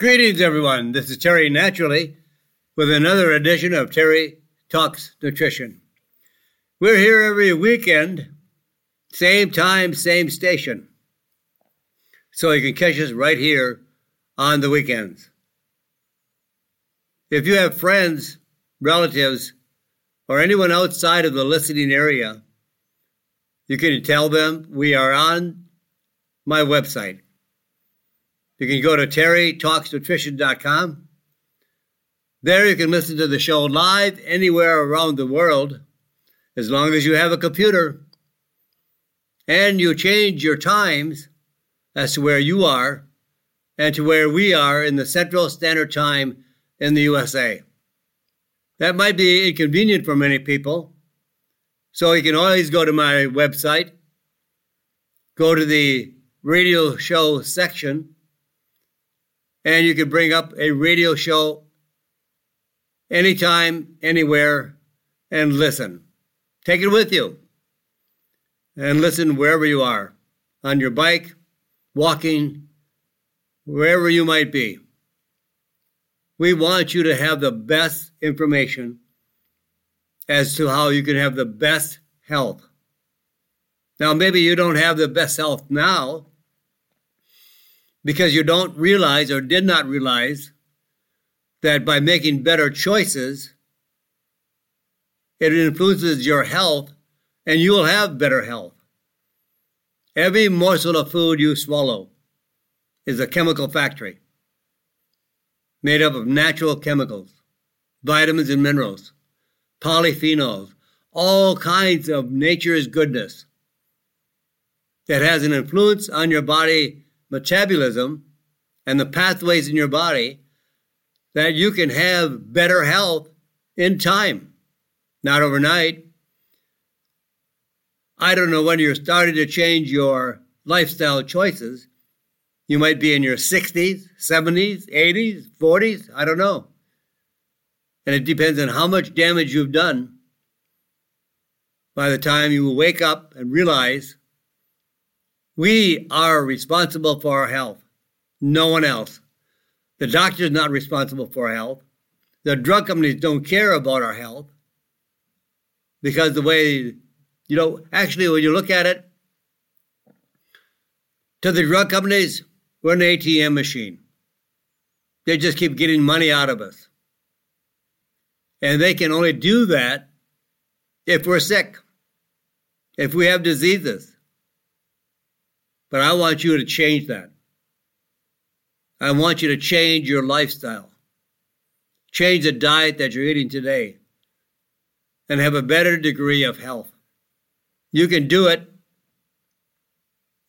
Greetings, everyone. This is Terry Naturally with another edition of Terry Talks Nutrition. We're here every weekend, same time, same station. So you can catch us right here on the weekends. If you have friends, relatives, or anyone outside of the listening area, you can tell them we are on my website. You can go to terrytalksnutrition.com. There you can listen to the show live anywhere around the world as long as you have a computer and you change your times as to where you are and to where we are in the Central Standard Time in the USA. That might be inconvenient for many people. So you can always go to my website, go to the radio show section, and you can bring up a radio show anytime, anywhere, and listen. Take it with you and listen wherever you are on your bike, walking, wherever you might be. We want you to have the best information as to how you can have the best health. Now, maybe you don't have the best health now because you don't realize or did not realize that by making better choices, it influences your health and you will have better health. Every morsel of food you swallow is a chemical factory made up of natural chemicals, vitamins and minerals, polyphenols, all kinds of nature's goodness that has an influence on your body metabolism and the pathways in your body that you can have better health in time, not overnight. I don't know when you're starting to change your lifestyle choices, you might be in your 60s, 70s, 80s, 40s, I don't know. And it depends on how much damage you've done by the time you wake up and realize we are responsible for our health, no one else. The doctor is not responsible for our health. The drug companies don't care about our health because the way, you know, actually, when you look at it, to the drug companies, we're an ATM machine. They just keep getting money out of us. And they can only do that if we're sick, if we have diseases. But I want you to change that. I want you to change your lifestyle. Change the diet that you're eating today and have a better degree of health. You can do it.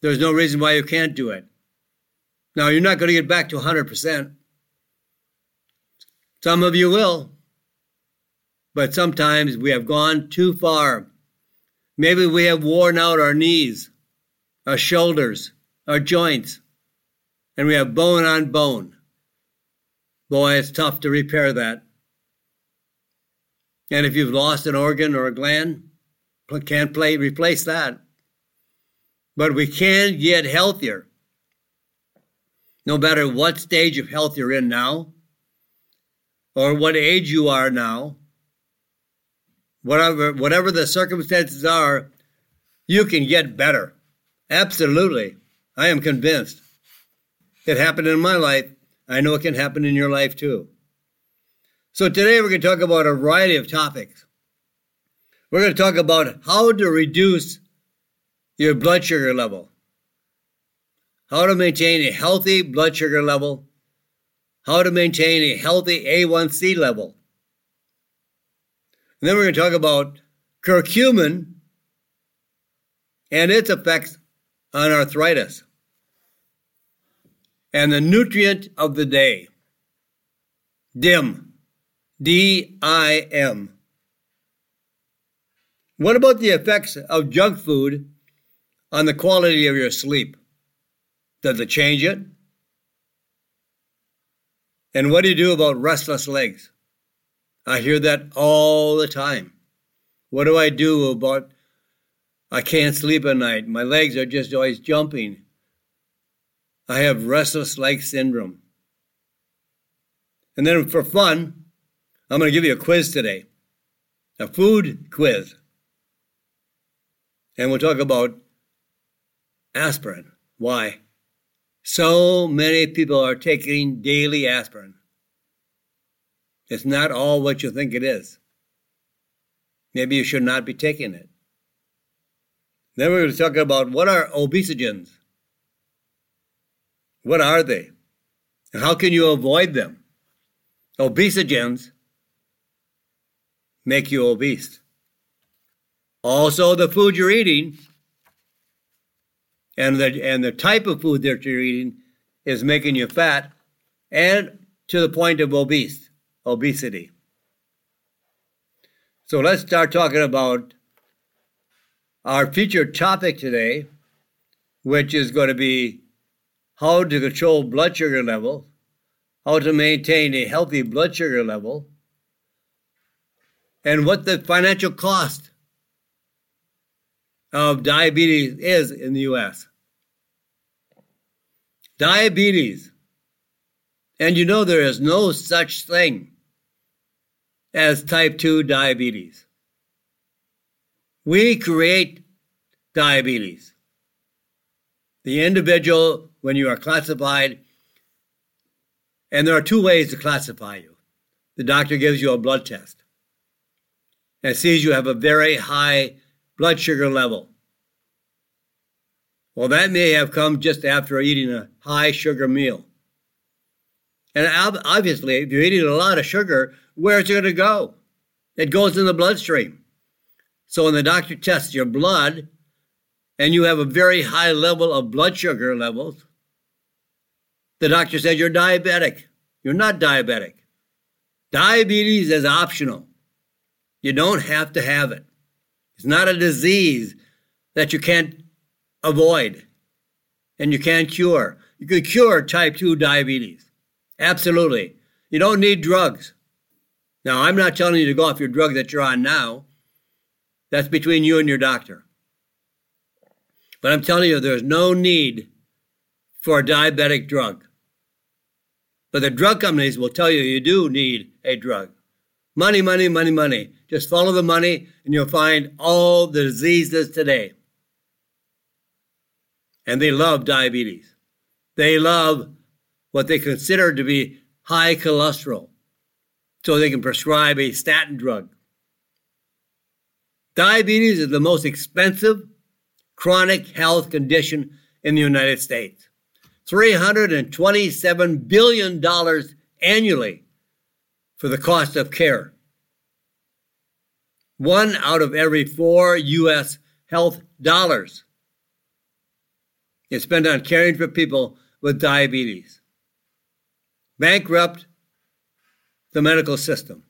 There's no reason why you can't do it. Now, you're not going to get back to 100%. Some of you will. But sometimes we have gone too far. Maybe we have worn out our knees, our shoulders, our joints, and we have bone on bone. Boy, it's tough to repair that. And if you've lost an organ or a gland, can't play, replace that. But we can get healthier no matter what stage of health you're in now, or what age you are now, whatever whatever the circumstances are, you can get better. Absolutely. I am convinced. It happened in my life. I know it can happen in your life too. So today we're going to talk about a variety of topics. We're going to talk about how to reduce your blood sugar level how to maintain a healthy blood sugar level, how to maintain a healthy A1C level. And then we're going to talk about curcumin and its effects on arthritis. And the nutrient of the day, DIM, D I M. What about the effects of junk food on the quality of your sleep? Does it change it? And what do you do about restless legs? I hear that all the time. What do I do about I can't sleep at night? My legs are just always jumping. I have restless leg syndrome. And then for fun, I'm going to give you a quiz today, a food quiz. And we'll talk about aspirin. Why? So many people are taking daily aspirin. It's not all what you think it is. Maybe you should not be taking it. Then we're going to talk about what are obesogens? What are they? And how can you avoid them? Obesogens make you obese. Also, the food you're eating and the, and the type of food that you're eating is making you fat and to the point of obese, obesity. So let's start talking about our featured topic today, which is going to be how to control blood sugar level, how to maintain a healthy blood sugar level, and what the financial cost of diabetes is in the US. Diabetes. And you know there is no such thing as type 2 diabetes. We create diabetes. The individual, when you are classified, and there are two ways to classify you. The doctor gives you a blood test and sees you have a very high blood sugar level. Well, that may have come just after eating a high sugar meal. And obviously, if you're eating a lot of sugar, where's it going to go? It goes in the bloodstream. So when the doctor tests your blood and you have a very high level of blood sugar levels, the doctor says you're diabetic. You're not diabetic. Diabetes is optional. You don't have to have it. It's not a disease that you can't avoid and you can't cure. You can cure type 2 diabetes. Absolutely. You don't need drugs. Now, I'm not telling you to go off your drug that you're on now. That's between you and your doctor. But I'm telling you, there's no need for a diabetic drug. But the drug companies will tell you you do need a drug. Money, money, money, money. Just follow the money and you'll find all the diseases today. And they love diabetes. They love what they consider to be high cholesterol. So they can prescribe a statin drug. Diabetes is the most expensive chronic health condition in the United States. $327 billion annually for the cost of care. One out of every four U.S. health dollars is spent on caring for people with diabetes. Bankrupt the medical system.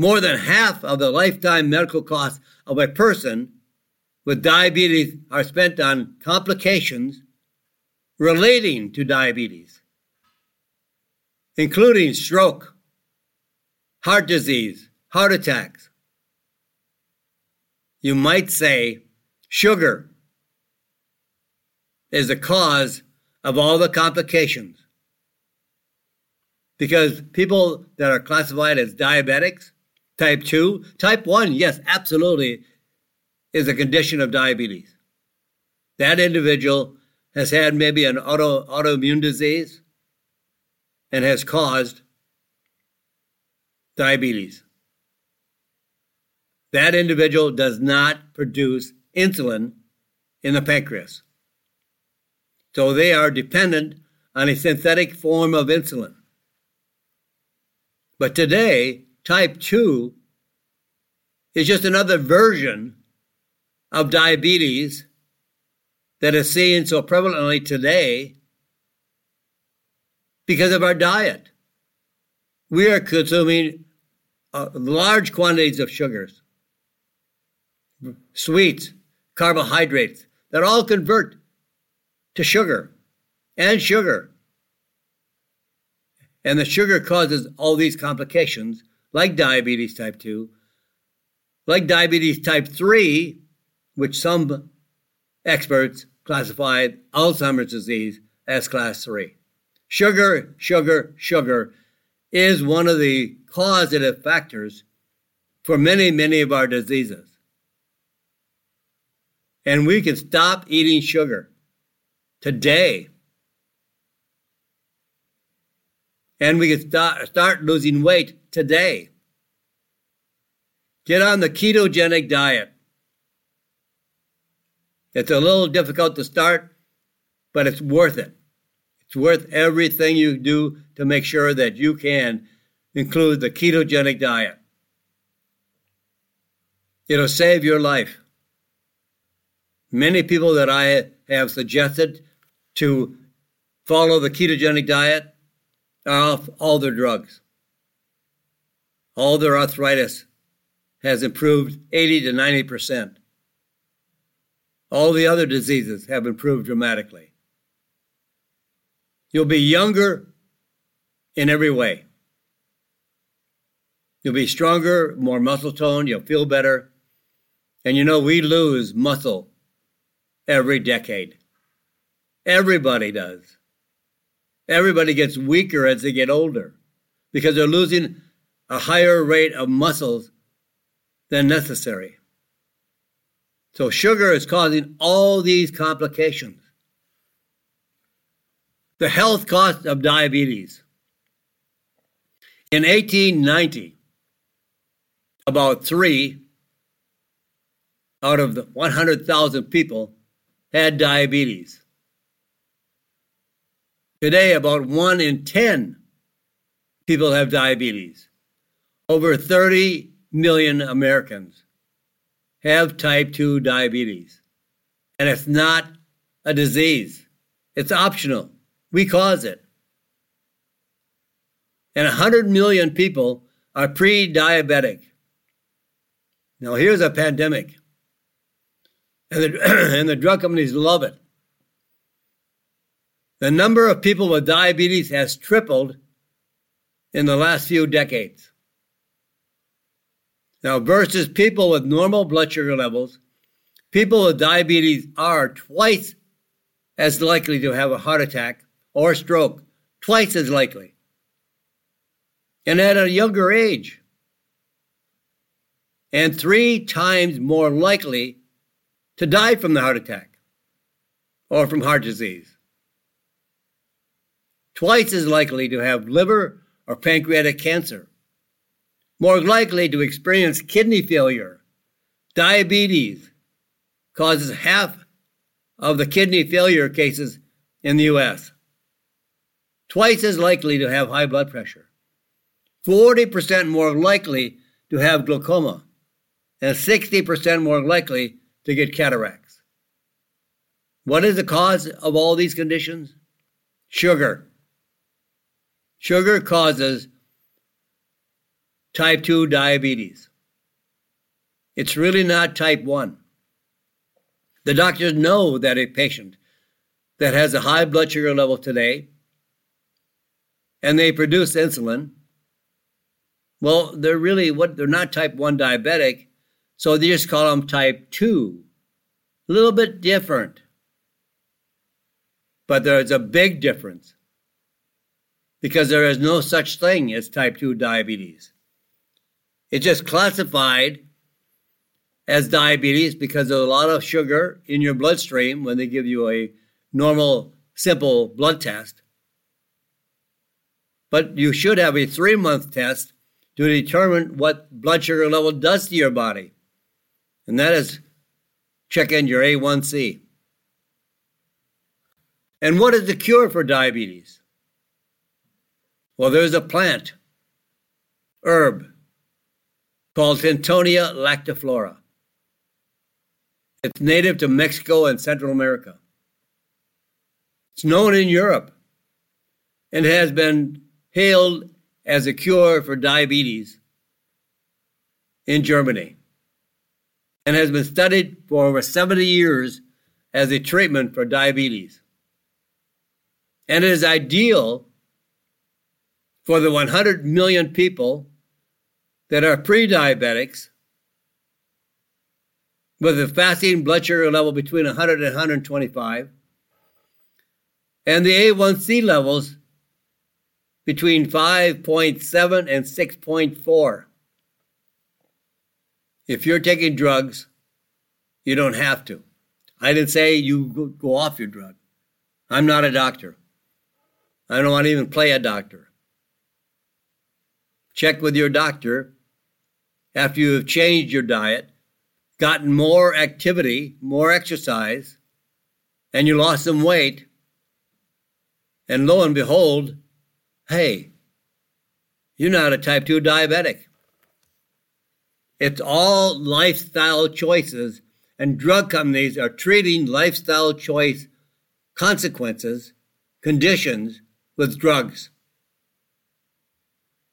More than half of the lifetime medical costs of a person with diabetes are spent on complications relating to diabetes, including stroke, heart disease, heart attacks. You might say sugar is the cause of all the complications. Because people that are classified as diabetics, type 2, type 1, yes, absolutely, is a condition of diabetes. That individual has had maybe an auto, autoimmune disease and has caused diabetes. That individual does not produce insulin in the pancreas. So they are dependent on a synthetic form of insulin. But today, type 2 is just another version of diabetes that is seen so prevalently today because of our diet. We are consuming uh, large quantities of sugars, sweets, carbohydrates that all convert to sugar and sugar. And the sugar causes all these complications, like diabetes type 2, like diabetes type 3, which some experts classified Alzheimer's disease as class 3. Sugar, sugar, sugar is one of the causative factors for many, many of our diseases. And we can stop eating sugar today. And we can start, start losing weight today. Get on the ketogenic diet. It's a little difficult to start, but it's worth it. It's worth everything you do to make sure that you can include the ketogenic diet. It'll save your life. Many people that I have suggested to follow the ketogenic diet off all their drugs. All their arthritis has improved 80 to 90 percent. All the other diseases have improved dramatically. You'll be younger in every way. You'll be stronger, more muscle tone, you'll feel better. And you know, we lose muscle every decade. Everybody does. Everybody gets weaker as they get older because they're losing a higher rate of muscles than necessary. So sugar is causing all these complications. The health cost of diabetes. In 1890, about three out of the 100,000 people had diabetes. Today, about one in 10 people have diabetes. Over 30 million Americans have type 2 diabetes. And it's not a disease, it's optional. We cause it. And 100 million people are pre diabetic. Now, here's a pandemic, and the, and the drug companies love it. The number of people with diabetes has tripled in the last few decades. Now, versus people with normal blood sugar levels, people with diabetes are twice as likely to have a heart attack or stroke, twice as likely, and at a younger age, and three times more likely to die from the heart attack or from heart disease. Twice as likely to have liver or pancreatic cancer more likely to experience kidney failure. Diabetes causes half of the kidney failure cases in the US. Twice as likely to have high blood pressure. 40% more likely to have glaucoma, and 60% more likely to get cataracts. What is the cause of all these conditions? Sugar. Sugar causes type 2 diabetes. It's really not type 1. The doctors know that a patient that has a high blood sugar level today and they produce insulin, well, they're really what they're not type 1 diabetic, so they just call them type 2. A little bit different. But there's a big difference because there is no such thing as type 2 diabetes. It's just classified as diabetes because there's a lot of sugar in your bloodstream when they give you a normal, simple blood test. But you should have a three month test to determine what blood sugar level does to your body. And that is check in your A1C. And what is the cure for diabetes? Well, there's a plant, herb, called Hintonia latiflora. It's native to Mexico and Central America. It's known in Europe and has been hailed as a cure for diabetes in Germany and has been studied for over 70 years as a treatment for diabetes. And it is ideal for the 100 million people that are pre diabetics with a fasting blood sugar level between 100 and 125, and the A1C levels between 5.7 and 6.4. If you're taking drugs, you don't have to. I didn't say you go off your drug. I'm not a doctor. I don't want to even play a doctor. Check with your doctor after you have changed your diet, gotten more activity, more exercise, and you lost some weight. And lo and behold, hey, you're not a type 2 diabetic. It's all lifestyle choices, and drug companies are treating lifestyle choice consequences, conditions with drugs.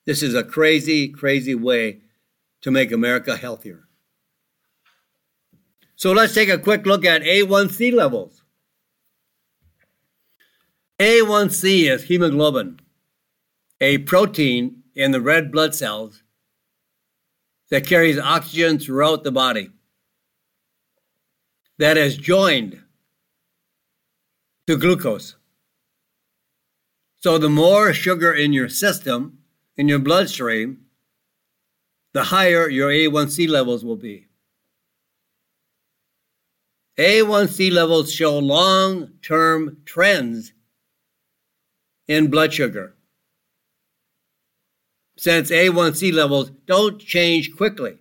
This is a crazy, crazy way to make America healthier. So let's take a quick look at A1C levels. A1C is hemoglobin, a protein in the red blood cells that carries oxygen throughout the body, that is joined to glucose. So the more sugar in your system, in your bloodstream, the higher your A1C levels will be. A1C levels show long term trends in blood sugar. Since A1C levels don't change quickly.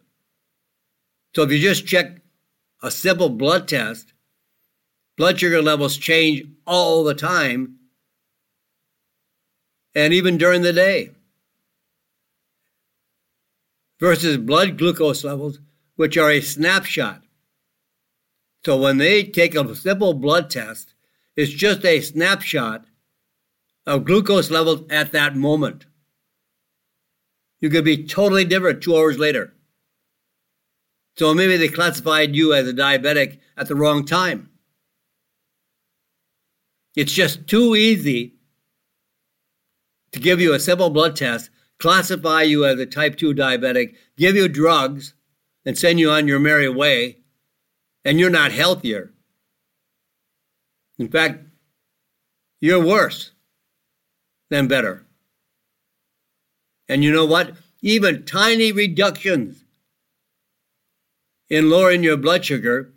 So if you just check a simple blood test, blood sugar levels change all the time and even during the day versus blood glucose levels, which are a snapshot. So when they take a simple blood test, it's just a snapshot of glucose levels at that moment. You could be totally different two hours later. So maybe they classified you as a diabetic at the wrong time. It's just too easy to give you a simple blood test, classify you as a type 2 diabetic, give you drugs, and send you on your merry way, and you're not healthier. In fact, you're worse than better. And you know what? Even tiny reductions in lowering your blood sugar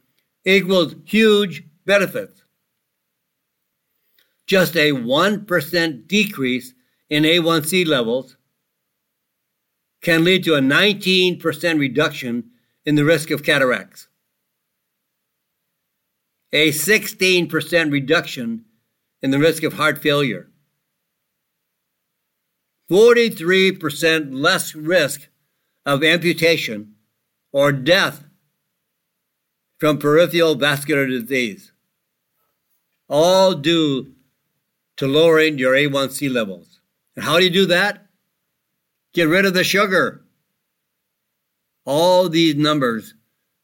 equals huge benefits. Just a 1% decrease in A1C levels can lead to a 19% reduction in the risk of cataracts, a 16% reduction in the risk of heart failure, 43% less risk of amputation or death from peripheral vascular disease, all due to lowering your A1C levels. And how do you do that? Get rid of the sugar. All these numbers,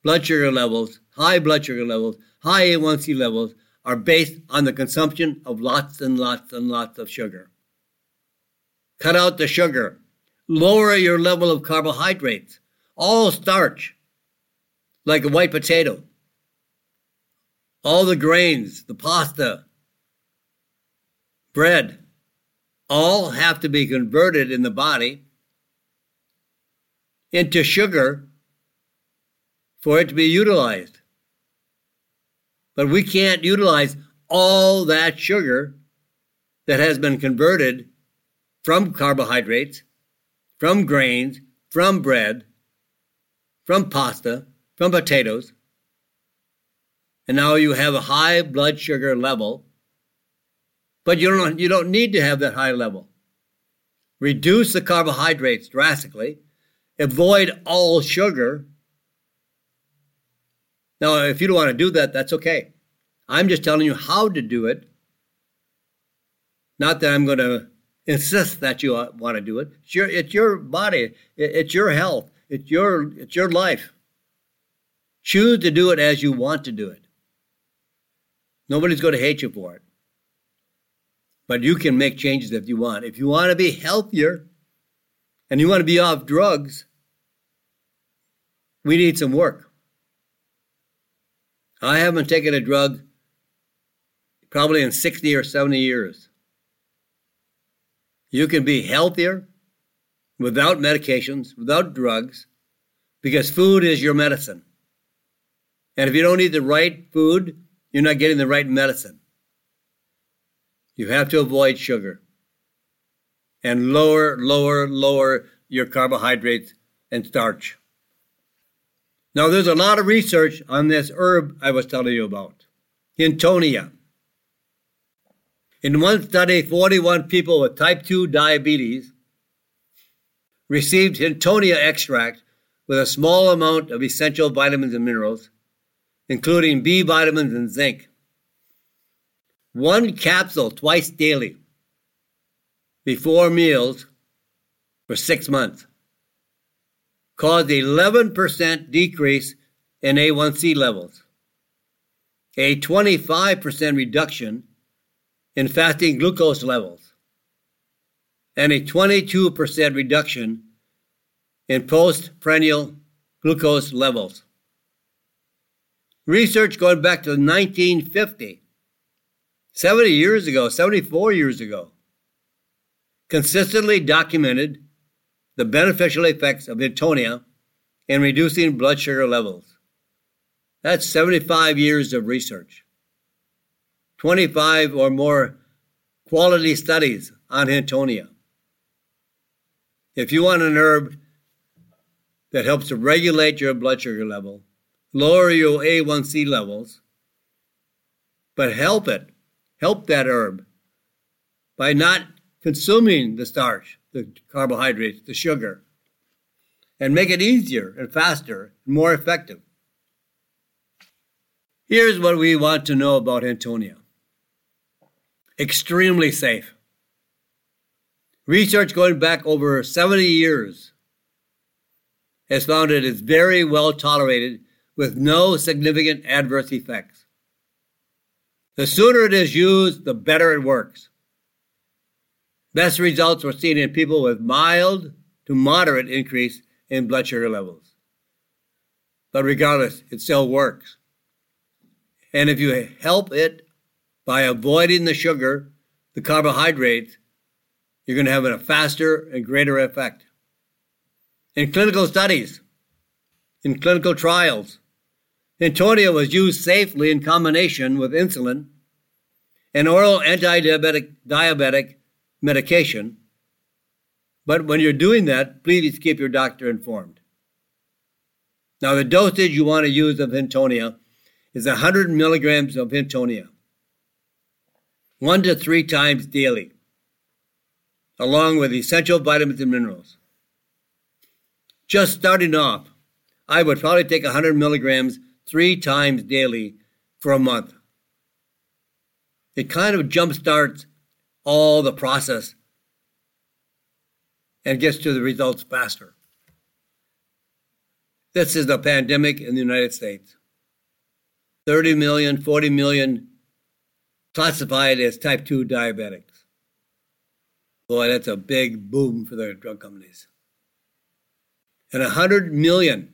blood sugar levels, high blood sugar levels, high A1C levels, are based on the consumption of lots and lots and lots of sugar. Cut out the sugar. Lower your level of carbohydrates. All starch, like a white potato. All the grains, the pasta, bread, all have to be converted in the body into sugar for it to be utilized. But we can't utilize all that sugar that has been converted from carbohydrates, from grains, from bread, from pasta, from potatoes. And now you have a high blood sugar level but you don't, you don't need to have that high level. Reduce the carbohydrates drastically. Avoid all sugar. Now, if you don't want to do that, that's okay. I'm just telling you how to do it. Not that I'm going to insist that you want to do it. It's your, it's your body. It's your health. It's your, it's your life. Choose to do it as you want to do it. Nobody's going to hate you for it. But you can make changes if you want. If you want to be healthier and you want to be off drugs, we need some work. I haven't taken a drug probably in 60 or 70 years. You can be healthier without medications, without drugs, because food is your medicine. And if you don't eat the right food, you're not getting the right medicine. You have to avoid sugar and lower, lower, lower your carbohydrates and starch. Now, there's a lot of research on this herb I was telling you about, Hintonia. In one study, 41 people with type 2 diabetes received Hintonia extract with a small amount of essential vitamins and minerals, including B vitamins and zinc. One capsule twice daily before meals for six months. Caused 11% decrease in A1C levels, a 25% reduction in fasting glucose levels, and a 22% reduction in postprandial glucose levels. Research going back to 1950, 70 years ago, 74 years ago, consistently documented the beneficial effects of Hintonia in reducing blood sugar levels. That's 75 years of research, 25 or more quality studies on Hintonia. If you want an herb that helps to regulate your blood sugar level, lower your A1C levels, but help it, help that herb by not consuming the starch, the carbohydrates, the sugar, and make it easier and faster and more effective. Here's what we want to know about Hintonia extremely safe. Research going back over 70 years has found it is very well tolerated with no significant adverse effects. The sooner it is used, the better it works. Best results were seen in people with mild to moderate increase in blood sugar levels. But regardless, it still works. And if you help it by avoiding the sugar, the carbohydrates, you're going to have a faster and greater effect. In clinical studies, in clinical trials, Hintonia was used safely in combination with insulin, an oral anti-diabetic diabetic medication. But when you're doing that, please keep your doctor informed. Now, the dosage you want to use of Hintonia is 100 milligrams of Hintonia, one to three times daily, along with essential vitamins and minerals. Just starting off, I would probably take 100 milligrams three times daily for a month. It kind of jumpstarts all the process and gets to the results faster. This is the pandemic in the United States. 30 million, 40 million classified as type 2 diabetics. Boy, that's a big boom for the drug companies. And 100 million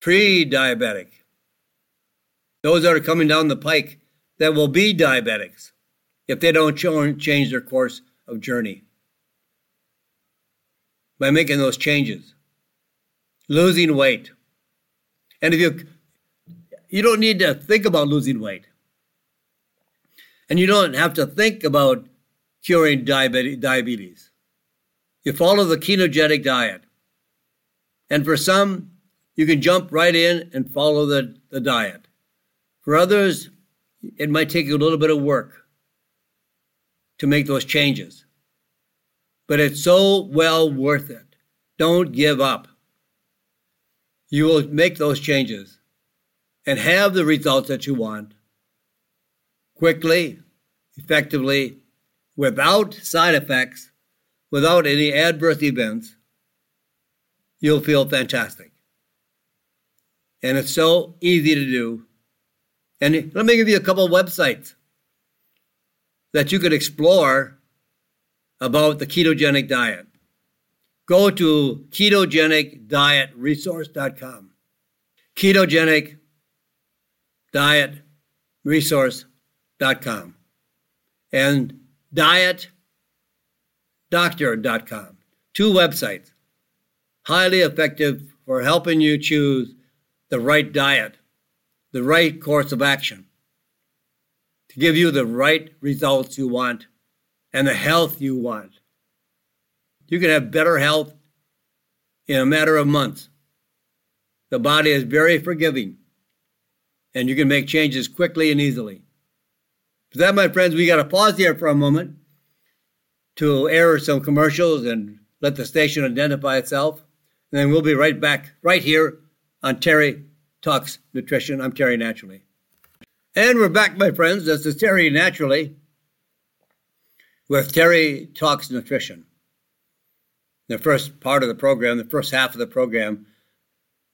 pre diabetic. Those that are coming down the pike that will be diabetics if they don't change their course of journey. By making those changes, losing weight. And if you you don't need to think about losing weight. And you don't have to think about curing diabetes. You follow the ketogenic diet. And for some, you can jump right in and follow the, the diet. For others, it might take you a little bit of work to make those changes. But it's so well worth it. Don't give up. You will make those changes and have the results that you want quickly, effectively, without side effects, without any adverse events. You'll feel fantastic. And it's so easy to do. And let me give you a couple websites that you could explore about the ketogenic diet. Go to ketogenicdietresource.com. Ketogenic diet resource.com. And dietdoctor.com. Two websites. Highly effective for helping you choose the right diet, the right course of action, to give you the right results you want and the health you want. You can have better health in a matter of months. The body is very forgiving, and you can make changes quickly and easily. For that, my friends, we got to pause here for a moment to air some commercials and let the station identify itself. And then we'll be right back, right here on Terry Talks Nutrition. I'm Terry Naturally. And we're back, my friends. This is Terry Naturally with Terry Talks Nutrition. The first part of the program, the first half of the program,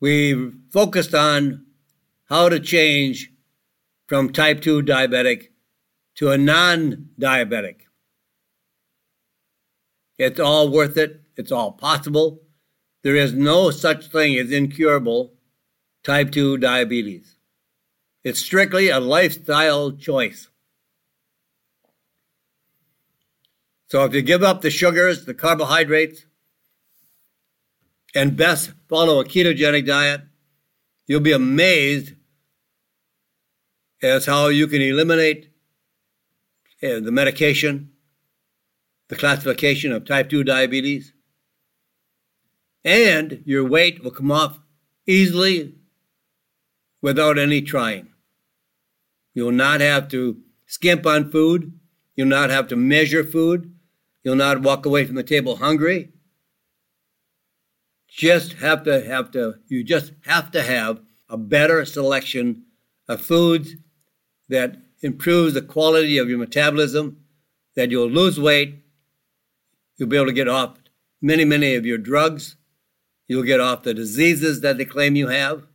we focused on how to change from type 2 diabetic to a non diabetic. It's all worth it, it's all possible. There is no such thing as incurable type 2 diabetes. It's strictly a lifestyle choice. So if you give up the sugars, the carbohydrates, and best follow a ketogenic diet, you'll be amazed as how you can eliminate uh, the medication, the classification of type 2 diabetes, and your weight will come off easily without any trying. You'll not have to skimp on food. You'll not have to measure food. You'll not walk away from the table hungry. Just have to have to you just have to have a better selection of foods that improves the quality of your metabolism, that you'll lose weight, you'll be able to get off many, many of your drugs, you'll get off the diseases that they claim you have,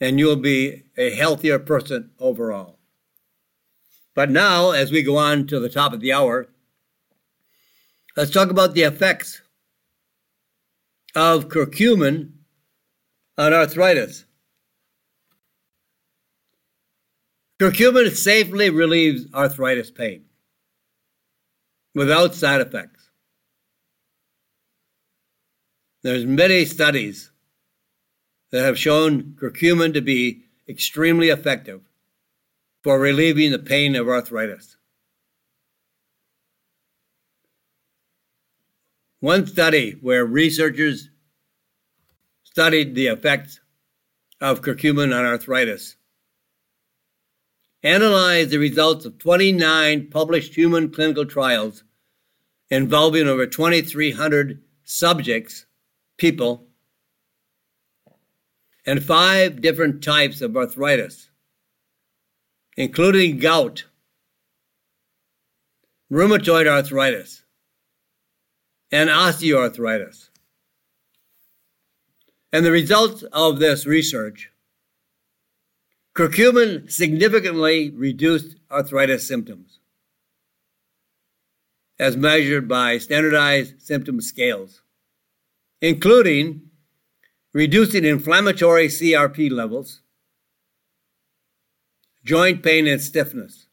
and you'll be a healthier person overall. But now, as we go on to the top of the hour, let's talk about the effects of curcumin on arthritis. Curcumin safely relieves arthritis pain without side effects. There's many studies that have shown curcumin to be extremely effective for relieving the pain of arthritis. One study where researchers studied the effects of curcumin on arthritis analyzed the results of 29 published human clinical trials involving over 2,300 subjects, people, and five different types of arthritis, including gout, rheumatoid arthritis, and osteoarthritis. And the results of this research curcumin significantly reduced arthritis symptoms as measured by standardized symptom scales, including reducing inflammatory CRP levels, joint pain and stiffness.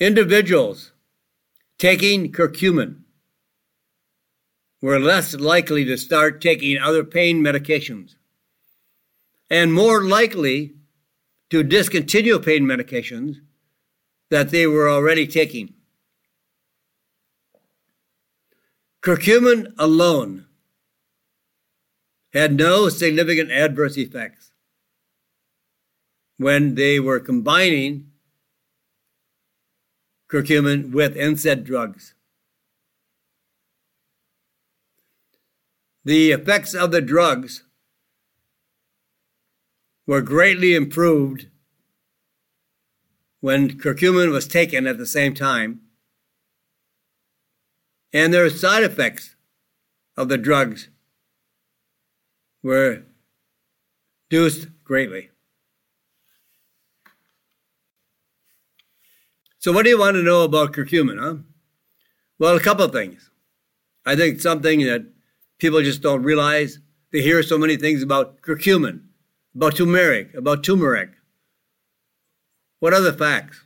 Individuals taking curcumin were less likely to start taking other pain medications and more likely to discontinue pain medications that they were already taking. Curcumin alone had no significant adverse effects when they were combining curcumin with NSAID drugs. The effects of the drugs were greatly improved when curcumin was taken at the same time. And their side effects of the drugs were reduced greatly. So, what do you want to know about curcumin, huh? Well, a couple of things. I think something that people just don't realize. They hear so many things about curcumin, about turmeric, about turmeric. What are the facts?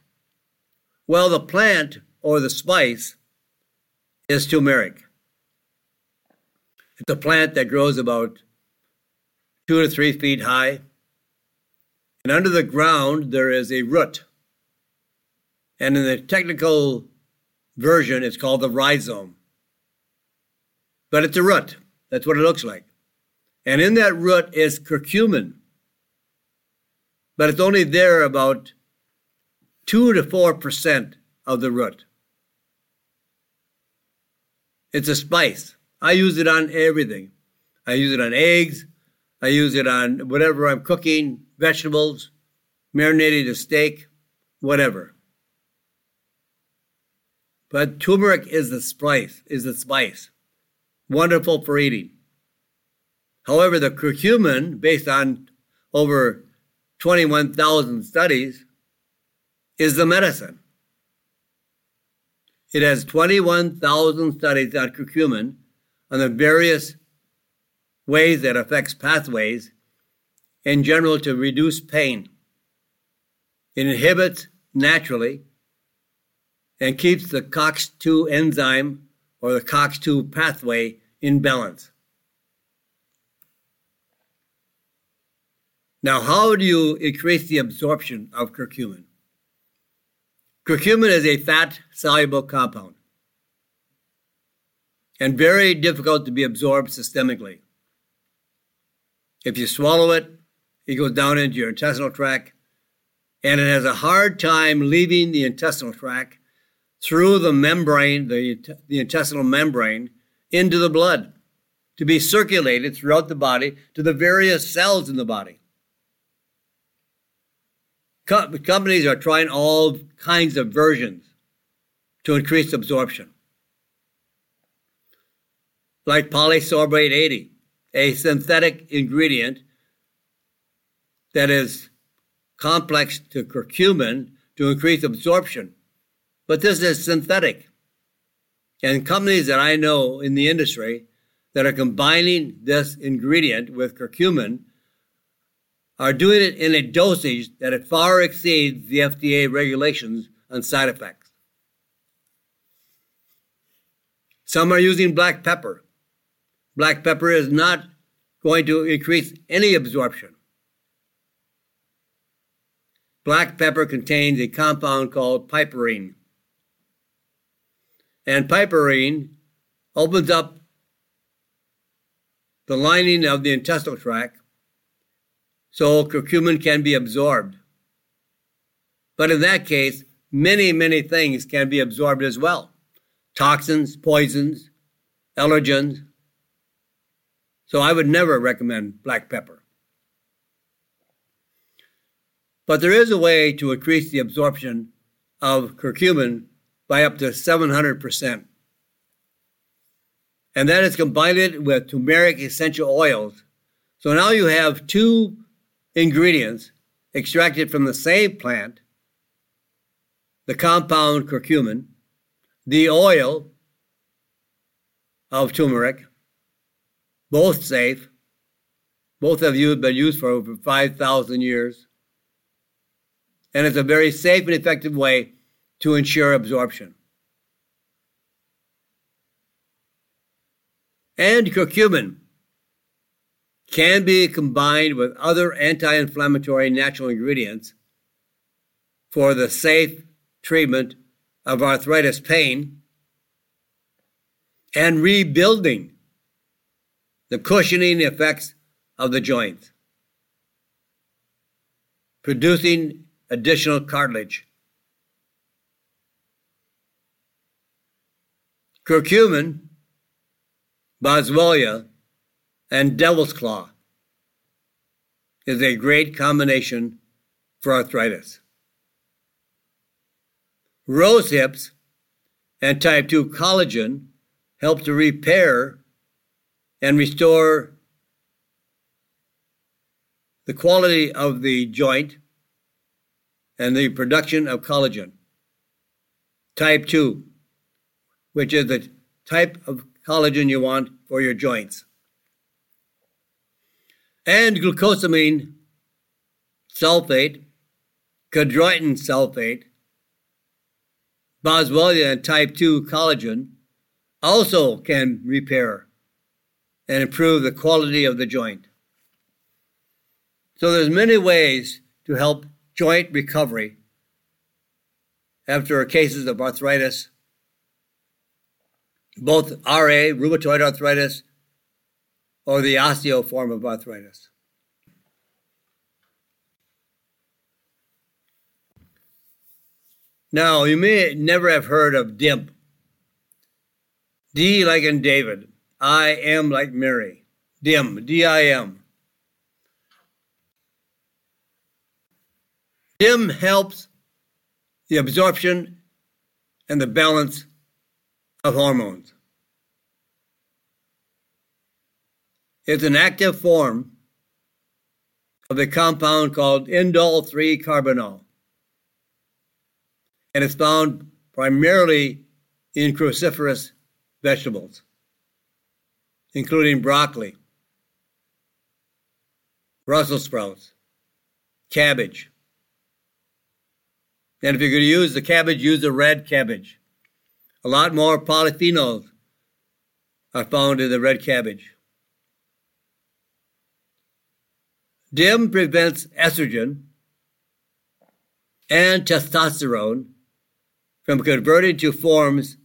Well, the plant or the spice is turmeric. It's a plant that grows about two to three feet high. And under the ground, there is a root. And in the technical version, it's called the rhizome. But it's a root. That's what it looks like. And in that root is curcumin. But it's only there about 2 to 4% of the root. It's a spice. I use it on everything. I use it on eggs. I use it on whatever I'm cooking, vegetables, marinating a steak, whatever. But turmeric is the spice, is the spice. Wonderful for eating. However, the curcumin, based on over 21,000 studies, is the medicine. It has 21,000 studies on curcumin on the various ways that affects pathways in general to reduce pain. It inhibits naturally and keeps the COX2 enzyme or the COX2 pathway in balance. Now, how do you increase the absorption of curcumin? Curcumin is a fat soluble compound and very difficult to be absorbed systemically. If you swallow it, it goes down into your intestinal tract and it has a hard time leaving the intestinal tract through the membrane, the, the intestinal membrane, into the blood to be circulated throughout the body to the various cells in the body. Co- companies are trying all kinds of versions to increase absorption. Like polysorbate 80, a synthetic ingredient that is complex to curcumin to increase absorption. But this is synthetic. And companies that I know in the industry that are combining this ingredient with curcumin are doing it in a dosage that far exceeds the FDA regulations on side effects. Some are using black pepper. Black pepper is not going to increase any absorption. Black pepper contains a compound called piperine. And piperine opens up the lining of the intestinal tract so curcumin can be absorbed. But in that case, many, many things can be absorbed as well toxins, poisons, allergens. So I would never recommend black pepper. But there is a way to increase the absorption of curcumin by up to 700%. And that is combined with turmeric essential oils. So now you have two ingredients extracted from the same plant, the compound curcumin, the oil of turmeric, both safe. Both have been used for over 5,000 years. And it's a very safe and effective way to ensure absorption. And curcumin can be combined with other anti inflammatory natural ingredients for the safe treatment of arthritis pain and rebuilding the cushioning effects of the joints, producing additional cartilage. Curcumin, boswellia, and devil's claw is a great combination for arthritis. Rose hips and type 2 collagen help to repair and restore the quality of the joint and the production of collagen. Type 2, which is the type of collagen you want for your joints and glucosamine sulfate, chondroitin sulfate, boswellia and type 2 collagen also can repair and improve the quality of the joint. So there's many ways to help joint recovery after cases of arthritis, both RA, rheumatoid arthritis, or the osteo form of arthritis. Now, you may never have heard of DIMP. D like in David. I am like Mary. DIM, D I M. DIM helps the absorption and the balance of hormones. It's an active form of a compound called indole 3 carbinol. And it's found primarily in cruciferous vegetables, including broccoli, Brussels sprouts, cabbage. And if you're going to use the cabbage, use the red cabbage. A lot more polyphenols are found in the red cabbage. DIM prevents estrogen and testosterone from converting to forms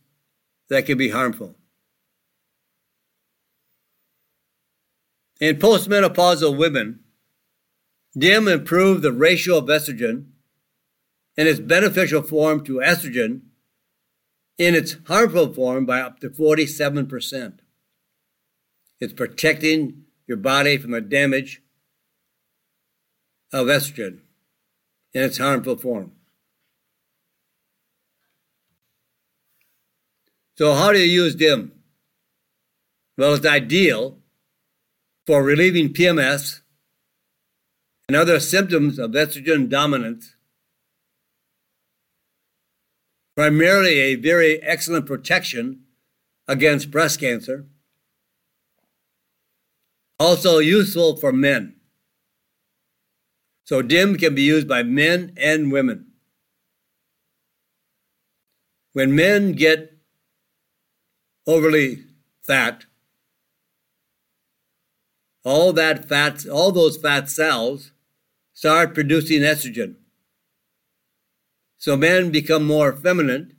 that can be harmful. In postmenopausal women, DIM improved the ratio of estrogen and its beneficial form to estrogen in its harmful form by up to 47%. It's protecting your body from the damage of estrogen in its harmful form. So, how do you use DIM? Well, it's ideal for relieving PMS and other symptoms of estrogen dominance. Primarily, a very excellent protection against breast cancer. Also, useful for men. So, DIM can be used by men and women. When men get overly fat, all that fat, all those fat cells start producing estrogen. So men become more feminine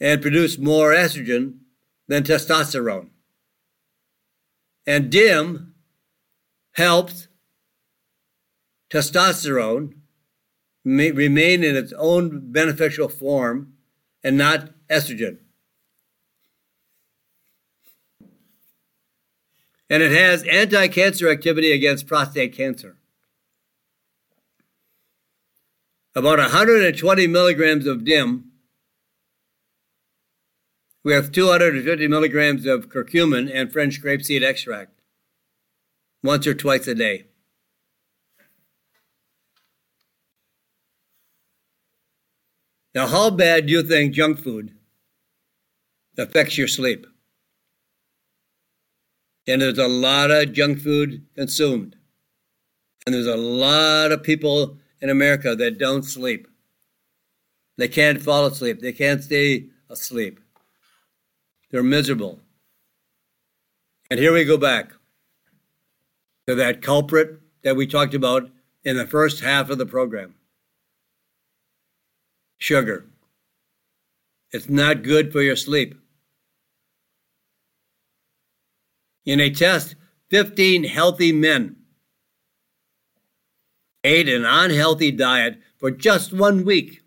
and produce more estrogen than testosterone. And DIM helps testosterone remain in its own beneficial form and not estrogen. And it has anti cancer activity against prostate cancer. About 120 milligrams of DIM with 250 milligrams of curcumin and French grapeseed extract once or twice a day. Now, how bad do you think junk food affects your sleep? And there's a lot of junk food consumed. And there's a lot of people in America that don't sleep. They can't fall asleep. They can't stay asleep. They're miserable. And here we go back to that culprit that we talked about in the first half of the program sugar. It's not good for your sleep. In a test, 15 healthy men ate an unhealthy diet for just one week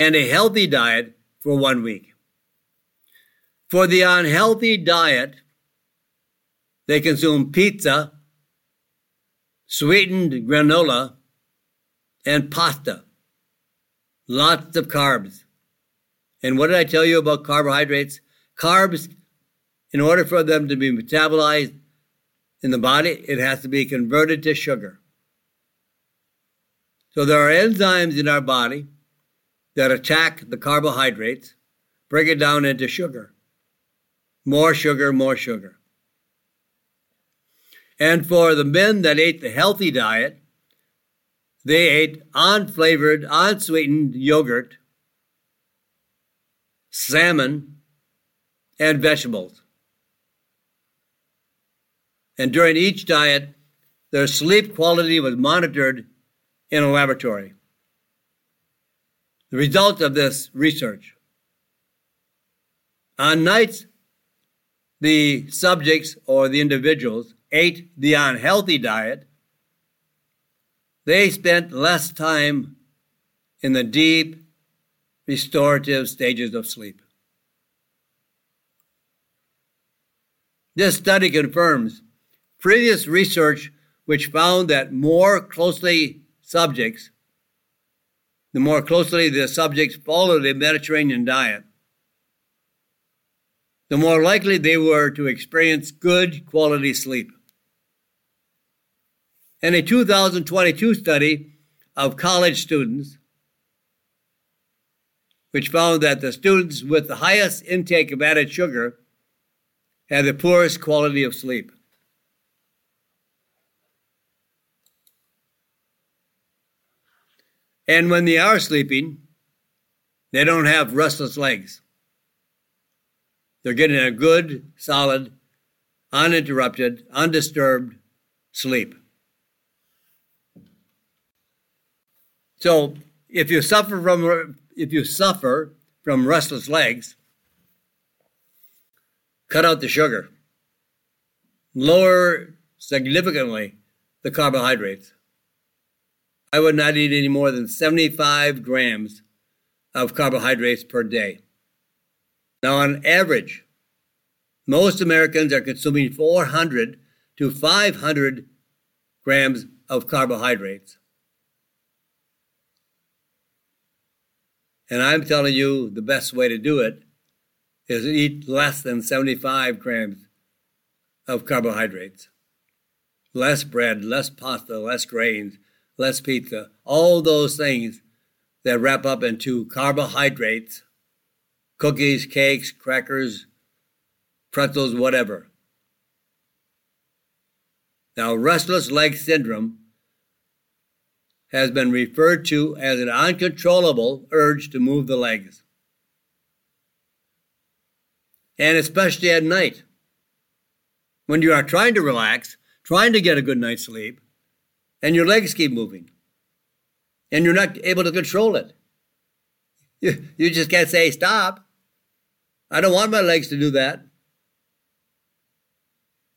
and a healthy diet for one week. For the unhealthy diet, they consume pizza, sweetened granola, and pasta. Lots of carbs. And what did I tell you about carbohydrates? Carbs, in order for them to be metabolized in the body, it has to be converted to sugar. So there are enzymes in our body that attack the carbohydrates, break it down into sugar. More sugar, more sugar. And for the men that ate the healthy diet, they ate unflavored, unsweetened yogurt, salmon, and vegetables. And during each diet, their sleep quality was monitored in a laboratory. The result of this research on nights the subjects or the individuals ate the unhealthy diet, they spent less time in the deep, restorative stages of sleep. This study confirms previous research which found that more closely subjects, the more closely the subjects followed the Mediterranean diet, the more likely they were to experience good quality sleep. In a 2022 study of college students, which found that the students with the highest intake of added sugar had the poorest quality of sleep. And when they are sleeping, they don't have restless legs. They're getting a good, solid, uninterrupted, undisturbed sleep. So if you suffer from if you suffer from restless legs, cut out the sugar. Lower significantly the carbohydrates. I would not eat any more than 75 grams of carbohydrates per day. Now, on average, most Americans are consuming 400 to 500 grams of carbohydrates. And I'm telling you the best way to do it is eat less than 75 grams of carbohydrates. Less bread, less pasta, less grains, less pizza, all those things that wrap up into carbohydrates cookies, cakes, crackers, pretzels, whatever. Now, restless leg syndrome has been referred to as an uncontrollable urge to move the legs. And especially at night, when you are trying to relax, trying to get a good night's sleep, and your legs keep moving, and you're not able to control it. You, you just can't say stop. I don't want my legs to do that.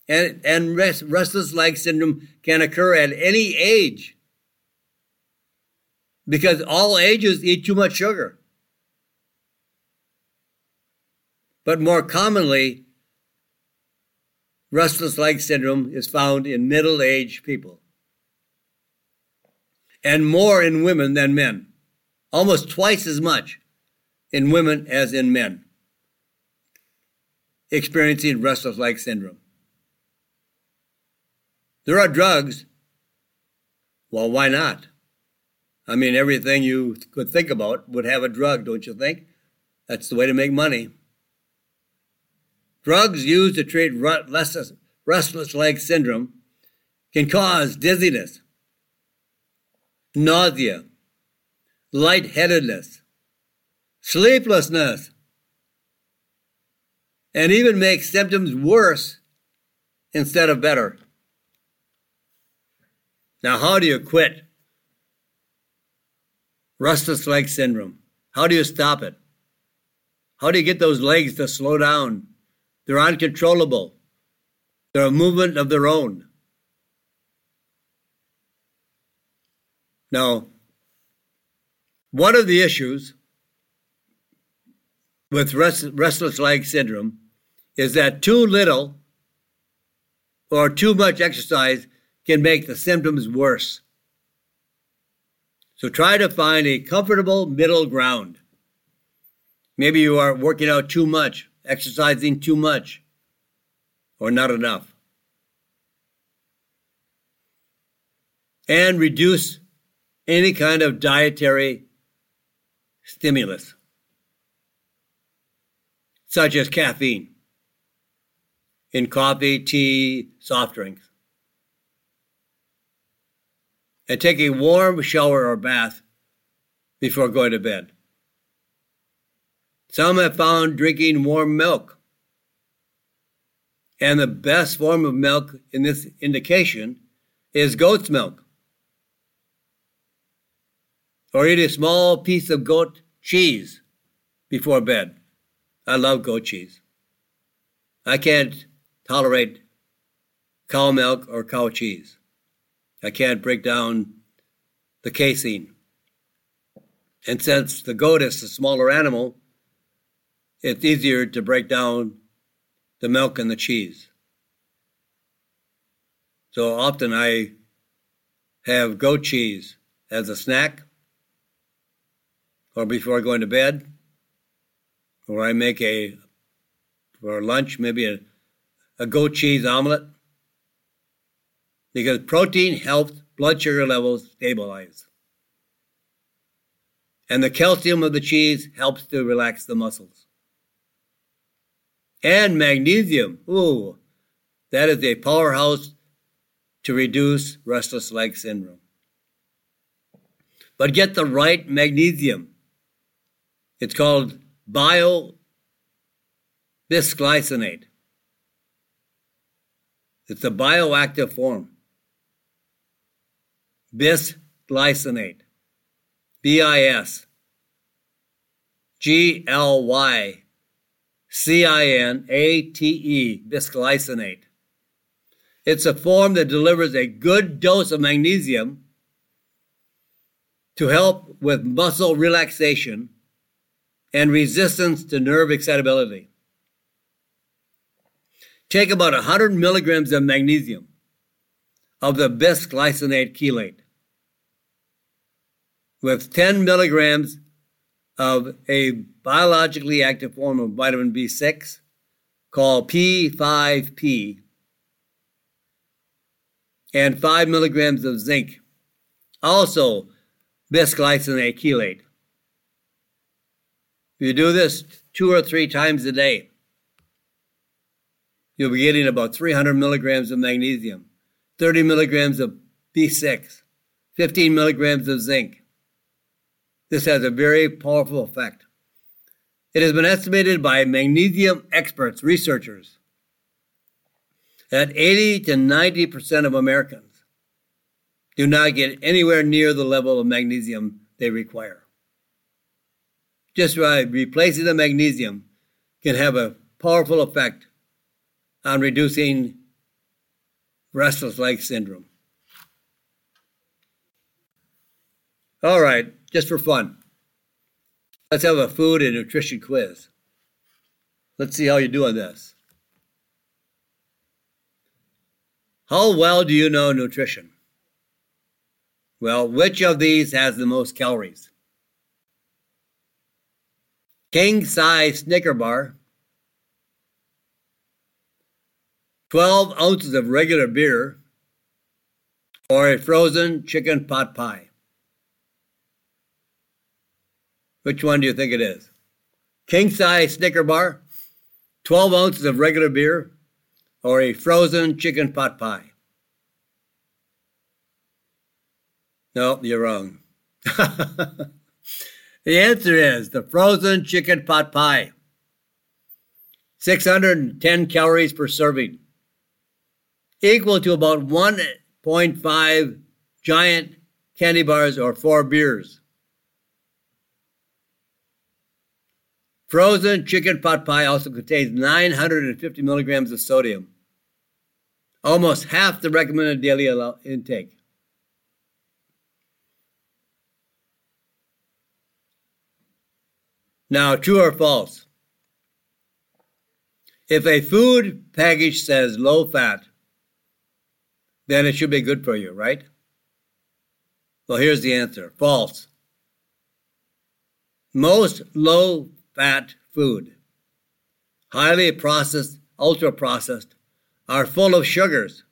And, and rest, restless leg syndrome can occur at any age because all ages eat too much sugar. But more commonly, restless leg syndrome is found in middle aged people and more in women than men, almost twice as much in women as in men experiencing restless leg syndrome. There are drugs. Well, why not? I mean, everything you could think about would have a drug, don't you think? That's the way to make money. Drugs used to treat restless leg syndrome can cause dizziness, nausea, lightheadedness, sleeplessness, and even make symptoms worse instead of better. Now, how do you quit restless leg syndrome? How do you stop it? How do you get those legs to slow down? They're uncontrollable. They're a movement of their own. Now, one of the issues with restless leg syndrome is that too little or too much exercise can make the symptoms worse. So try to find a comfortable middle ground. Maybe you are working out too much, exercising too much, or not enough. And reduce any kind of dietary stimulus, such as caffeine in coffee, tea, soft drinks. And take a warm shower or bath before going to bed. Some have found drinking warm milk. And the best form of milk in this indication is goat's milk. Or eat a small piece of goat cheese before bed. I love goat cheese. I can't tolerate cow milk or cow cheese. I can't break down the casein. And since the goat is a smaller animal, it's easier to break down the milk and the cheese. So often I have goat cheese as a snack or before going to bed, or I make a, for lunch, maybe a, a goat cheese omelet because protein helps blood sugar levels stabilize. And the calcium of the cheese helps to relax the muscles. And magnesium, ooh, that is a powerhouse to reduce restless leg syndrome. But get the right magnesium. It's called bio bisglycinate. It's a bioactive form bisglycinate. B I S G L Y C I N A T E, bisglycinate. It's a form that delivers a good dose of magnesium to help with muscle relaxation and resistance to nerve excitability. Take about 100 milligrams of magnesium of the bisglycinate chelate with 10 milligrams of a biologically active form of vitamin B6 called P5P and 5 milligrams of zinc, also bisglycinate chelate. If you do this two or three times a day, you'll be getting about 300 milligrams of magnesium, 30 milligrams of B6, 15 milligrams of zinc, this has a very powerful effect. It has been estimated by magnesium experts, researchers, that 80 to 90% of Americans do not get anywhere near the level of magnesium they require. Just by replacing the magnesium can have a powerful effect on reducing restless leg syndrome. All right, just for fun. Let's have a food and nutrition quiz. Let's see how you do on this. How well do you know nutrition? Well, which of these has the most calories? King size Snicker bar, 12 ounces of regular beer, or a frozen chicken pot pie? Which one do you think it is? King size Snicker bar, 12 ounces of regular beer, or a frozen chicken pot pie? No, you're wrong. the answer is the frozen chicken pot pie. 610 calories per serving, equal to about 1.5 giant candy bars or four beers. Frozen chicken pot pie also contains 950 milligrams of sodium, almost half the recommended daily intake. Now, true or false? If a food package says low fat, then it should be good for you, right? Well, here's the answer false. Most low fat food, highly processed, ultra processed, are full of sugars,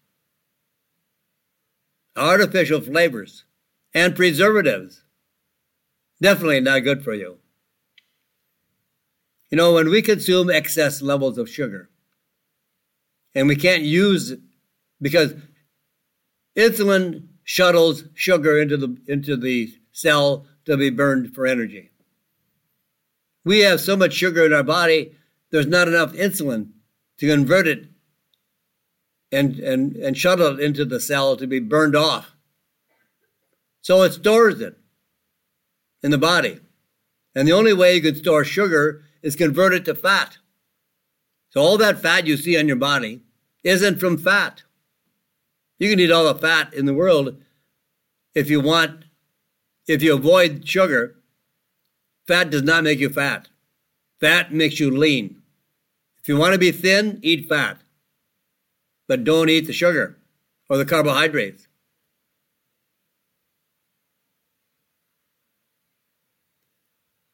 artificial flavors, and preservatives. Definitely not good for you. You know, when we consume excess levels of sugar, and we can't use it because insulin shuttles sugar into the into the cell to be burned for energy. We have so much sugar in our body, there's not enough insulin to convert it and, and, and shuttle it into the cell to be burned off. So it stores it in the body. And the only way you can store sugar is convert it to fat. So all that fat you see on your body isn't from fat. You can eat all the fat in the world if you want, if you avoid sugar. Fat does not make you fat. Fat makes you lean. If you want to be thin, eat fat. But don't eat the sugar or the carbohydrates.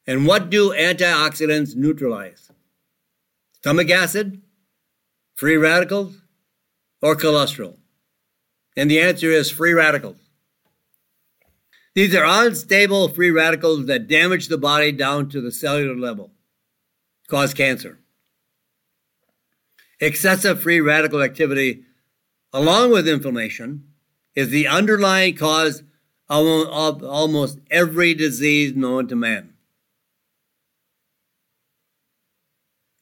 And what do antioxidants neutralize? Stomach acid, free radicals, or cholesterol? And the answer is free radicals. These are unstable free radicals that damage the body down to the cellular level, cause cancer. Excessive free radical activity, along with inflammation, is the underlying cause of almost every disease known to man.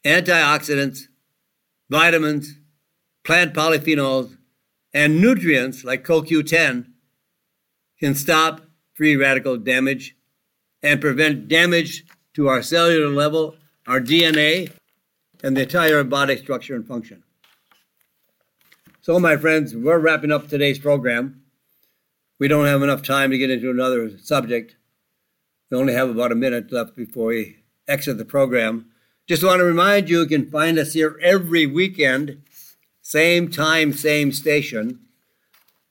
Antioxidants, vitamins, plant polyphenols, and nutrients like CoQ10 can stop free radical damage and prevent damage to our cellular level, our DNA, and the entire body structure and function. So, my friends, we're wrapping up today's program. We don't have enough time to get into another subject. We only have about a minute left before we exit the program. Just want to remind you, you can find us here every weekend, same time, same station.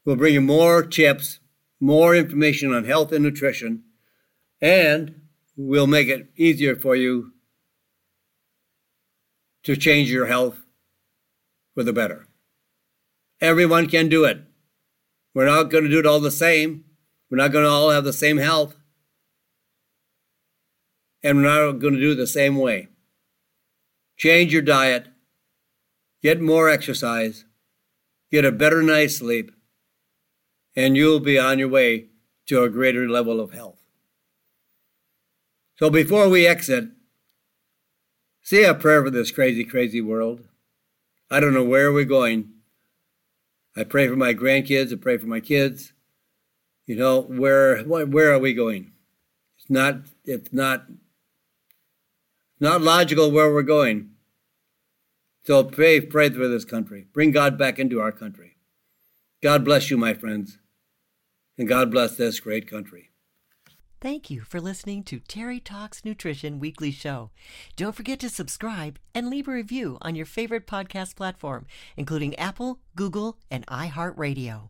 We'll bring you more tips, more information on health and nutrition, and we'll make it easier for you to change your health for the better. Everyone can do it. We're not going to do it all the same. We're not going to all have the same health. And we're not going to do it the same way. Change your diet, get more exercise, get a better night's sleep, and you'll be on your way to a greater level of health. So before we exit, say a prayer for this crazy, crazy world. I don't know where we're going. I pray for my grandkids. I pray for my kids. You know where where are we going? It's not it's not not logical where we're going. So pray pray for this country. Bring God back into our country. God bless you, my friends. And God bless this great country. Thank you for listening to Terry Talks Nutrition Weekly Show. Don't forget to subscribe and leave a review on your favorite podcast platform, including Apple, Google, and iHeartRadio.